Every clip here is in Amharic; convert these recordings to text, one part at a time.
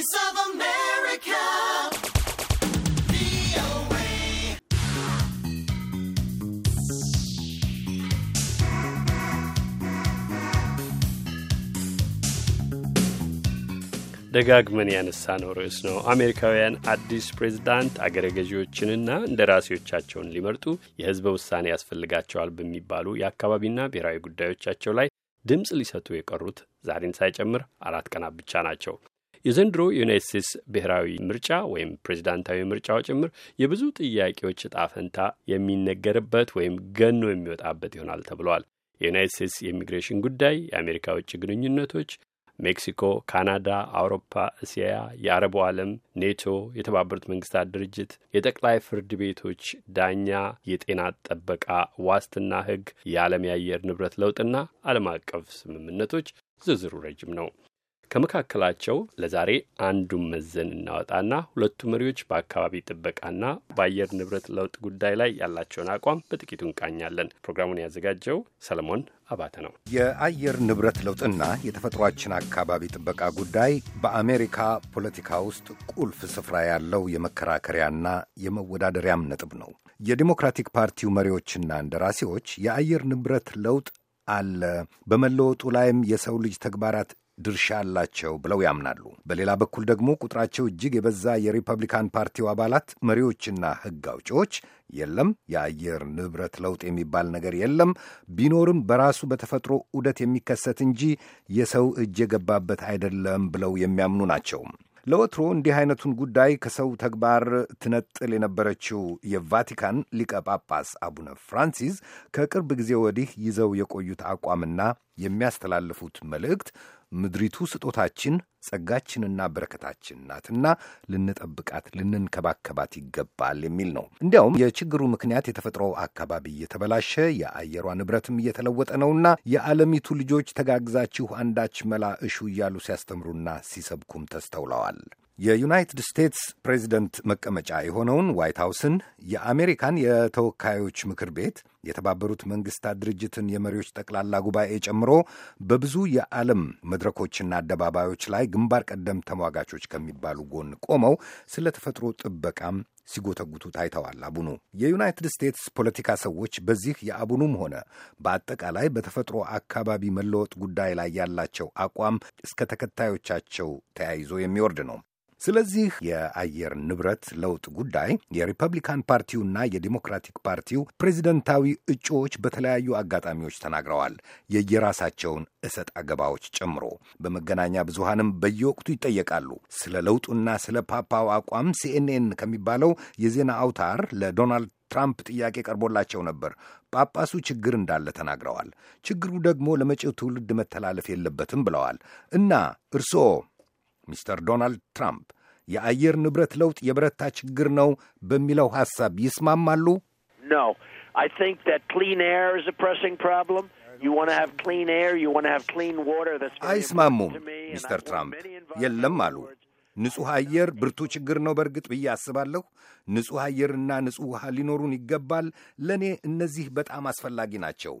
Voice of America. ደጋግመን ያነሳነው ርዕስ ነው። አሜሪካውያን አዲስ ፕሬዝዳንት አገረ ገዢዎችንና እንደራሴዎቻቸውን ሊመርጡ የሕዝበ ውሳኔ ያስፈልጋቸዋል በሚባሉ የአካባቢና ብሔራዊ ጉዳዮቻቸው ላይ ድምፅ ሊሰጡ የቀሩት ዛሬን ሳይጨምር አራት ቀናት ብቻ ናቸው። የዘንድሮ የዩናይት ስቴትስ ብሔራዊ ምርጫ ወይም ፕሬዝዳንታዊ ምርጫው ጭምር የብዙ ጥያቄዎች እጣ ፈንታ የሚነገርበት ወይም ገኖ የሚወጣበት ይሆናል ተብሏል። የዩናይት ስቴትስ የኢሚግሬሽን ጉዳይ፣ የአሜሪካ ውጭ ግንኙነቶች ሜክሲኮ፣ ካናዳ፣ አውሮፓ፣ እስያ፣ የአረቡ ዓለም፣ ኔቶ፣ የተባበሩት መንግስታት ድርጅት፣ የጠቅላይ ፍርድ ቤቶች ዳኛ፣ የጤና ጥበቃ ዋስትና ሕግ፣ የዓለም የአየር ንብረት ለውጥና ዓለም አቀፍ ስምምነቶች ዝርዝሩ ረጅም ነው። ከመካከላቸው ለዛሬ አንዱን መዘን እናወጣና ሁለቱ መሪዎች በአካባቢ ጥበቃና በአየር ንብረት ለውጥ ጉዳይ ላይ ያላቸውን አቋም በጥቂቱ እንቃኛለን። ፕሮግራሙን ያዘጋጀው ሰለሞን አባተ ነው። የአየር ንብረት ለውጥና የተፈጥሯችን አካባቢ ጥበቃ ጉዳይ በአሜሪካ ፖለቲካ ውስጥ ቁልፍ ስፍራ ያለው የመከራከሪያና የመወዳደሪያም ነጥብ ነው። የዲሞክራቲክ ፓርቲው መሪዎችና እንደራሴዎች የአየር ንብረት ለውጥ አለ፣ በመለወጡ ላይም የሰው ልጅ ተግባራት ድርሻ አላቸው ብለው ያምናሉ። በሌላ በኩል ደግሞ ቁጥራቸው እጅግ የበዛ የሪፐብሊካን ፓርቲው አባላት መሪዎችና ሕግ አውጪዎች የለም የአየር ንብረት ለውጥ የሚባል ነገር የለም፣ ቢኖርም በራሱ በተፈጥሮ ዑደት የሚከሰት እንጂ የሰው እጅ የገባበት አይደለም ብለው የሚያምኑ ናቸው። ለወትሮ እንዲህ አይነቱን ጉዳይ ከሰው ተግባር ትነጥል የነበረችው የቫቲካን ሊቀ ጳጳስ አቡነ ፍራንሲስ ከቅርብ ጊዜ ወዲህ ይዘው የቆዩት አቋምና የሚያስተላልፉት መልእክት ምድሪቱ ስጦታችን ጸጋችንና በረከታችን ናትና ልንጠብቃት፣ ልንንከባከባት ይገባል የሚል ነው። እንዲያውም የችግሩ ምክንያት የተፈጥሮ አካባቢ እየተበላሸ የአየሯ ንብረትም እየተለወጠ ነውና የዓለሚቱ ልጆች ተጋግዛችሁ አንዳች መላ እሹ እያሉ ሲያስተምሩና ሲሰብኩም ተስተውለዋል። የዩናይትድ ስቴትስ ፕሬዚደንት መቀመጫ የሆነውን ዋይት ሃውስን የአሜሪካን የተወካዮች ምክር ቤት የተባበሩት መንግስታት ድርጅትን የመሪዎች ጠቅላላ ጉባኤ ጨምሮ በብዙ የዓለም መድረኮችና አደባባዮች ላይ ግንባር ቀደም ተሟጋቾች ከሚባሉ ጎን ቆመው ስለ ተፈጥሮ ጥበቃም ሲጎተጉቱ ታይተዋል። አቡኑ የዩናይትድ ስቴትስ ፖለቲካ ሰዎች በዚህ የአቡኑም ሆነ በአጠቃላይ በተፈጥሮ አካባቢ መለወጥ ጉዳይ ላይ ያላቸው አቋም እስከ ተከታዮቻቸው ተያይዞ የሚወርድ ነው። ስለዚህ የአየር ንብረት ለውጥ ጉዳይ የሪፐብሊካን ፓርቲውና የዲሞክራቲክ ፓርቲው ፕሬዚደንታዊ እጩዎች በተለያዩ አጋጣሚዎች ተናግረዋል። የየራሳቸውን እሰጥ አገባዎች ጨምሮ በመገናኛ ብዙሃንም በየወቅቱ ይጠየቃሉ። ስለ ለውጡና ስለ ፓፓው አቋም ሲኤንኤን ከሚባለው የዜና አውታር ለዶናልድ ትራምፕ ጥያቄ ቀርቦላቸው ነበር። ጳጳሱ ችግር እንዳለ ተናግረዋል። ችግሩ ደግሞ ለመጪው ትውልድ መተላለፍ የለበትም ብለዋል እና እርስዎ ሚስተር ዶናልድ ትራምፕ የአየር ንብረት ለውጥ የበረታ ችግር ነው በሚለው ሐሳብ ይስማማሉ? No. I think that clean air is a pressing problem. You want to have clean air, you want to have clean water. That's very አይስማሙም ሚስተር ትራምፕ የለም አሉ።. ንጹሕ አየር ብርቱ ችግር ነው በእርግጥ ብዬ አስባለሁ። ንጹሕ አየርና ንጹሕ ውሃ ሊኖሩን ይገባል። ለእኔ እነዚህ በጣም አስፈላጊ ናቸው።.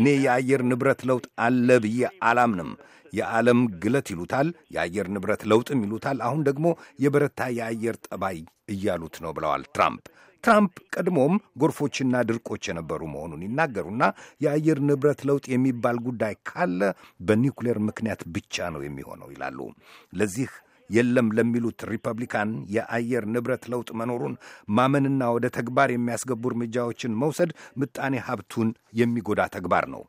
እኔ የአየር ንብረት ለውጥ አለ ብዬ አላምንም። የዓለም ግለት ይሉታል፣ የአየር ንብረት ለውጥም ይሉታል። አሁን ደግሞ የበረታ የአየር ጠባይ እያሉት ነው ብለዋል ትራምፕ። ትራምፕ ቀድሞም ጎርፎችና ድርቆች የነበሩ መሆኑን ይናገሩና የአየር ንብረት ለውጥ የሚባል ጉዳይ ካለ በኒውክሌር ምክንያት ብቻ ነው የሚሆነው ይላሉ። ለዚህ የለም ለሚሉት ሪፐብሊካን የአየር ንብረት ለውጥ መኖሩን ማመንና ወደ ተግባር የሚያስገቡ እርምጃዎችን መውሰድ ምጣኔ ሀብቱን የሚጎዳ ተግባር ነው።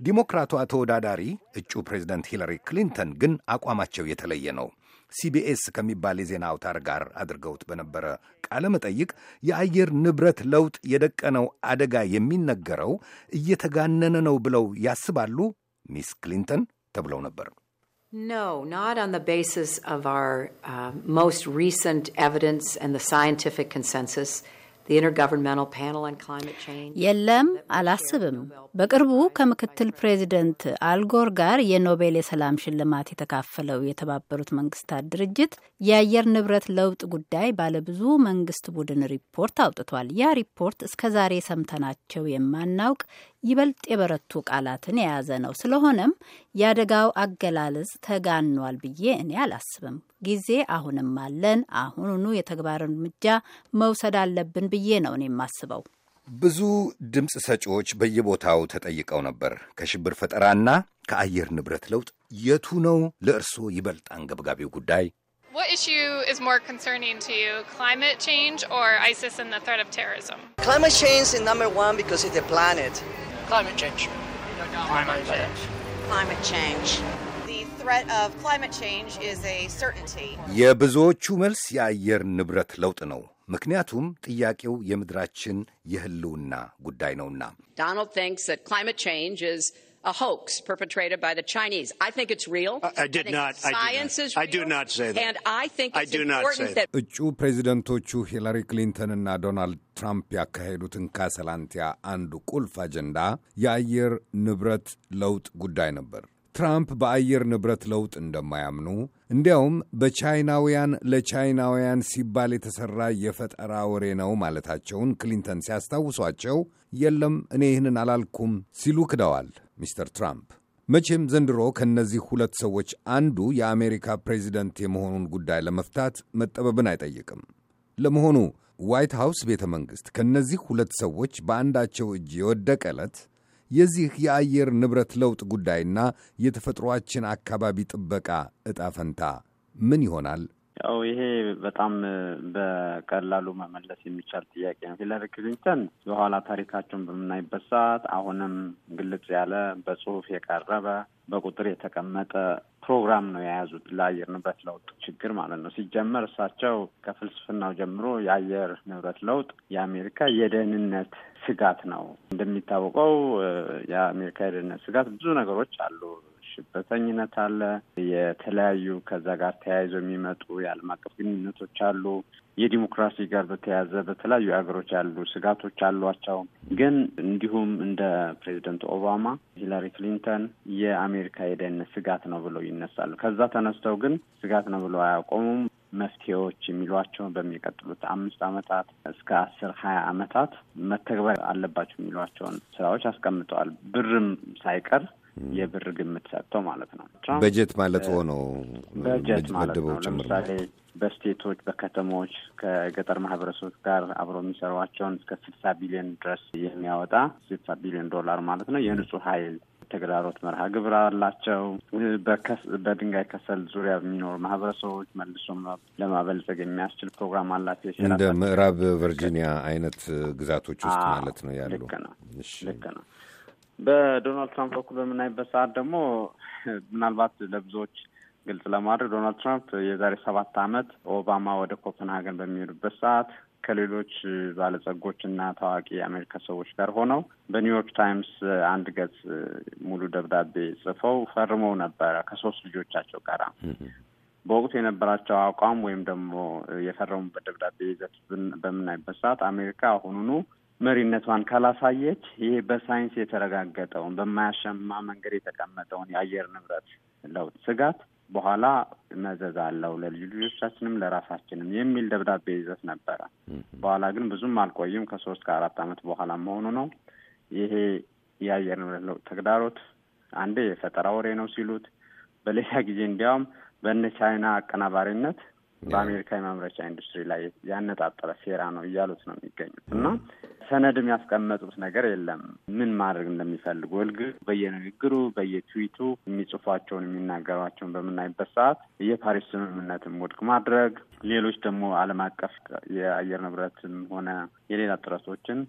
ዲሞክራቷ ተወዳዳሪ እጩ ፕሬዚደንት ሂለሪ ክሊንተን ግን አቋማቸው የተለየ ነው። ሲቢኤስ ከሚባል የዜና አውታር ጋር አድርገውት በነበረ ቃለ መጠይቅ የአየር ንብረት ለውጥ የደቀነው አደጋ የሚነገረው እየተጋነነ ነው ብለው ያስባሉ? ሚስ ክሊንተን ተብለው ነበር። No, not on the basis of our uh, most recent evidence and the scientific consensus, የለም አላስብም። በቅርቡ ከምክትል ፕሬዚደንት አልጎር ጋር የኖቤል የሰላም ሽልማት የተካፈለው የተባበሩት መንግስታት ድርጅት የአየር ንብረት ለውጥ ጉዳይ ባለብዙ መንግስት ቡድን ሪፖርት አውጥቷል። ያ ሪፖርት እስከ ዛሬ ሰምተናቸው የማናውቅ ይበልጥ የበረቱ ቃላትን የያዘ ነው። ስለሆነም የአደጋው አገላለጽ ተጋኗል ብዬ እኔ አላስብም። ጊዜ አሁንም አለን። አሁኑኑ የተግባር እርምጃ መውሰድ አለብን ብዬ ነው እኔ የማስበው። ብዙ ድምፅ ሰጪዎች በየቦታው ተጠይቀው ነበር። ከሽብር ፈጠራና ከአየር ንብረት ለውጥ የቱ ነው ለእርስዎ ይበልጥ አንገብጋቢው ጉዳይ? What issue is more concerning to you, climate change or ISIS and the threat of terrorism? Climate change is number one because it's the planet. Climate change. Climate change. Climate change. The threat of climate change is a certainty. የብዙዎቹ መልስ የአየር ንብረት ለውጥ ነው። ምክንያቱም ጥያቄው የምድራችን የሕልውና ጉዳይ ነውና። Donald thinks that climate change is a hoax perpetrated by the Chinese. I think it's real. I- I did think not- I did Science not- is I do real, not say that. And I think I it's do not important say that እጩ ፕሬዚደንቶቹ ሂላሪ ክሊንተንና ዶናልድ ትራምፕ ያካሄዱትን ካሰላንቲያ አንዱ ቁልፍ አጀንዳ የአየር ንብረት ለውጥ ጉዳይ ነበር። ትራምፕ በአየር ንብረት ለውጥ እንደማያምኑ እንዲያውም በቻይናውያን ለቻይናውያን ሲባል የተሠራ የፈጠራ ወሬ ነው ማለታቸውን ክሊንተን ሲያስታውሷቸው የለም እኔ ይህንን አላልኩም ሲሉ ክደዋል ሚስተር ትራምፕ። መቼም ዘንድሮ ከእነዚህ ሁለት ሰዎች አንዱ የአሜሪካ ፕሬዚደንት የመሆኑን ጉዳይ ለመፍታት መጠበብን አይጠይቅም። ለመሆኑ ዋይት ሃውስ ቤተ መንግሥት ከእነዚህ ሁለት ሰዎች በአንዳቸው እጅ የወደቀ ዕለት የዚህ የአየር ንብረት ለውጥ ጉዳይና የተፈጥሮአችን አካባቢ ጥበቃ ዕጣ ፈንታ ምን ይሆናል? ያው ይሄ በጣም በቀላሉ መመለስ የሚቻል ጥያቄ ነው። ሂላሪ ክሊንተን የኋላ ታሪካቸውን በምናይበት ሰዓት አሁንም ግልጽ ያለ በጽሁፍ የቀረበ በቁጥር የተቀመጠ ፕሮግራም ነው የያዙት ለአየር ንብረት ለውጥ ችግር ማለት ነው። ሲጀመር እሳቸው ከፍልስፍናው ጀምሮ የአየር ንብረት ለውጥ የአሜሪካ የደህንነት ስጋት ነው። እንደሚታወቀው የአሜሪካ የደህንነት ስጋት ብዙ ነገሮች አሉ። ሽብርተኝነት አለ። የተለያዩ ከዛ ጋር ተያይዘው የሚመጡ የዓለም አቀፍ ግንኙነቶች አሉ። የዲሞክራሲ ጋር በተያያዘ በተለያዩ ሀገሮች ያሉ ስጋቶች አሏቸው። ግን እንዲሁም እንደ ፕሬዚደንት ኦባማ ሂላሪ ክሊንተን የአሜሪካ የደህንነት ስጋት ነው ብለው ይነሳሉ። ከዛ ተነስተው ግን ስጋት ነው ብለው አያቆሙም። መፍትሄዎች የሚሏቸውን በሚቀጥሉት አምስት ዓመታት እስከ አስር ሀያ ዓመታት መተግበር አለባቸው የሚሏቸውን ስራዎች አስቀምጠዋል። ብርም ሳይቀር የብር ግምት ሰጥተው ማለት ነው። በጀት ማለት ሆነው በጀት ማለት ነው። ለምሳሌ በስቴቶች በከተሞች ከገጠር ማህበረሰቦች ጋር አብረው የሚሰሯቸውን እስከ ስልሳ ቢሊዮን ድረስ የሚያወጣ ስልሳ ቢሊዮን ዶላር ማለት ነው የንጹህ ኃይል ተግዳሮት መርሃ ግብር አላቸው። በድንጋይ ከሰል ዙሪያ የሚኖሩ ማህበረሰቦች መልሶ ለማበልጸግ የሚያስችል ፕሮግራም አላቸው። እንደ ምዕራብ ቨርጂኒያ አይነት ግዛቶች ውስጥ ማለት ነው ያሉ። ልክ ነው፣ ልክ ነው። በዶናልድ ትራምፕ በኩል በምናይበት ሰዓት ደግሞ ምናልባት ለብዙዎች ግልጽ ለማድረግ ዶናልድ ትራምፕ የዛሬ ሰባት ዓመት ኦባማ ወደ ኮፐንሀገን በሚሄዱበት ሰዓት ከሌሎች ባለጸጎች እና ታዋቂ የአሜሪካ ሰዎች ጋር ሆነው በኒውዮርክ ታይምስ አንድ ገጽ ሙሉ ደብዳቤ ጽፈው ፈርመው ነበረ ከሶስት ልጆቻቸው ጋር። በወቅቱ የነበራቸው አቋም ወይም ደግሞ የፈረሙበት ደብዳቤ ይዘት በምናይበት ሰዓት አሜሪካ አሁኑኑ መሪነቷን ካላሳየች ይሄ በሳይንስ የተረጋገጠውን በማያሸማ መንገድ የተቀመጠውን የአየር ንብረት ለውጥ ስጋት በኋላ መዘዝ አለው ለልዩ ልጆቻችንም ለራሳችንም የሚል ደብዳቤ ይዘት ነበረ። በኋላ ግን ብዙም አልቆይም ከሶስት ከአራት ዓመት በኋላ መሆኑ ነው። ይሄ የአየር ንብረት ለውጥ ተግዳሮት አንዴ የፈጠራ ወሬ ነው ሲሉት፣ በሌላ ጊዜ እንዲያውም በእነ ቻይና አቀናባሪነት በአሜሪካ የማምረቻ ኢንዱስትሪ ላይ ያነጣጠረ ሴራ ነው እያሉት ነው የሚገኙት እና ሰነድም ያስቀመጡት ነገር የለም። ምን ማድረግ እንደሚፈልጉ እልግ በየንግግሩ በየትዊቱ የሚጽፏቸውን የሚናገሯቸውን በምናይበት ሰዓት የፓሪስ ስምምነትን ውድቅ ማድረግ፣ ሌሎች ደግሞ ዓለም አቀፍ የአየር ንብረትም ሆነ የሌላ ጥረቶችን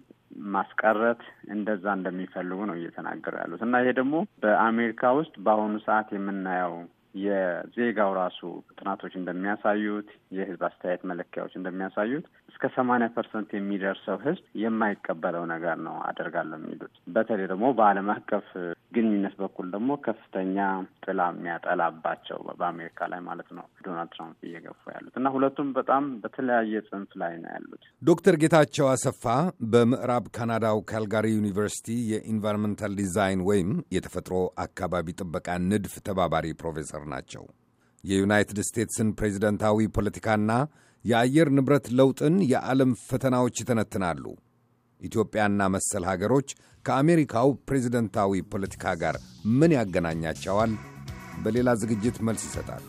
ማስቀረት እንደዛ እንደሚፈልጉ ነው እየተናገሩ ያሉት እና ይሄ ደግሞ በአሜሪካ ውስጥ በአሁኑ ሰዓት የምናየው የዜጋው ራሱ ጥናቶች እንደሚያሳዩት የሕዝብ አስተያየት መለኪያዎች እንደሚያሳዩት እስከ ሰማንያ percent የሚደርሰው ሕዝብ የማይቀበለው ነገር ነው አደርጋለሁ የሚሉት። በተለይ ደግሞ በዓለም አቀፍ ግንኙነት በኩል ደግሞ ከፍተኛ ጥላ የሚያጠላባቸው በአሜሪካ ላይ ማለት ነው ዶናልድ ትራምፕ እየገፉ ያሉት እና ሁለቱም በጣም በተለያየ ጽንፍ ላይ ነው ያሉት። ዶክተር ጌታቸው አሰፋ በምዕራብ ካናዳው ካልጋሪ ዩኒቨርሲቲ የ environmental design ወይም የተፈጥሮ አካባቢ ጥበቃ ንድፍ ተባባሪ ፕሮፌሰር ናቸው። የዩናይትድ ስቴትስን ፕሬዚደንታዊ ፖለቲካና የአየር ንብረት ለውጥን የዓለም ፈተናዎች ይተነትናሉ። ኢትዮጵያና መሰል ሀገሮች ከአሜሪካው ፕሬዚደንታዊ ፖለቲካ ጋር ምን ያገናኛቸዋል? በሌላ ዝግጅት መልስ ይሰጣሉ።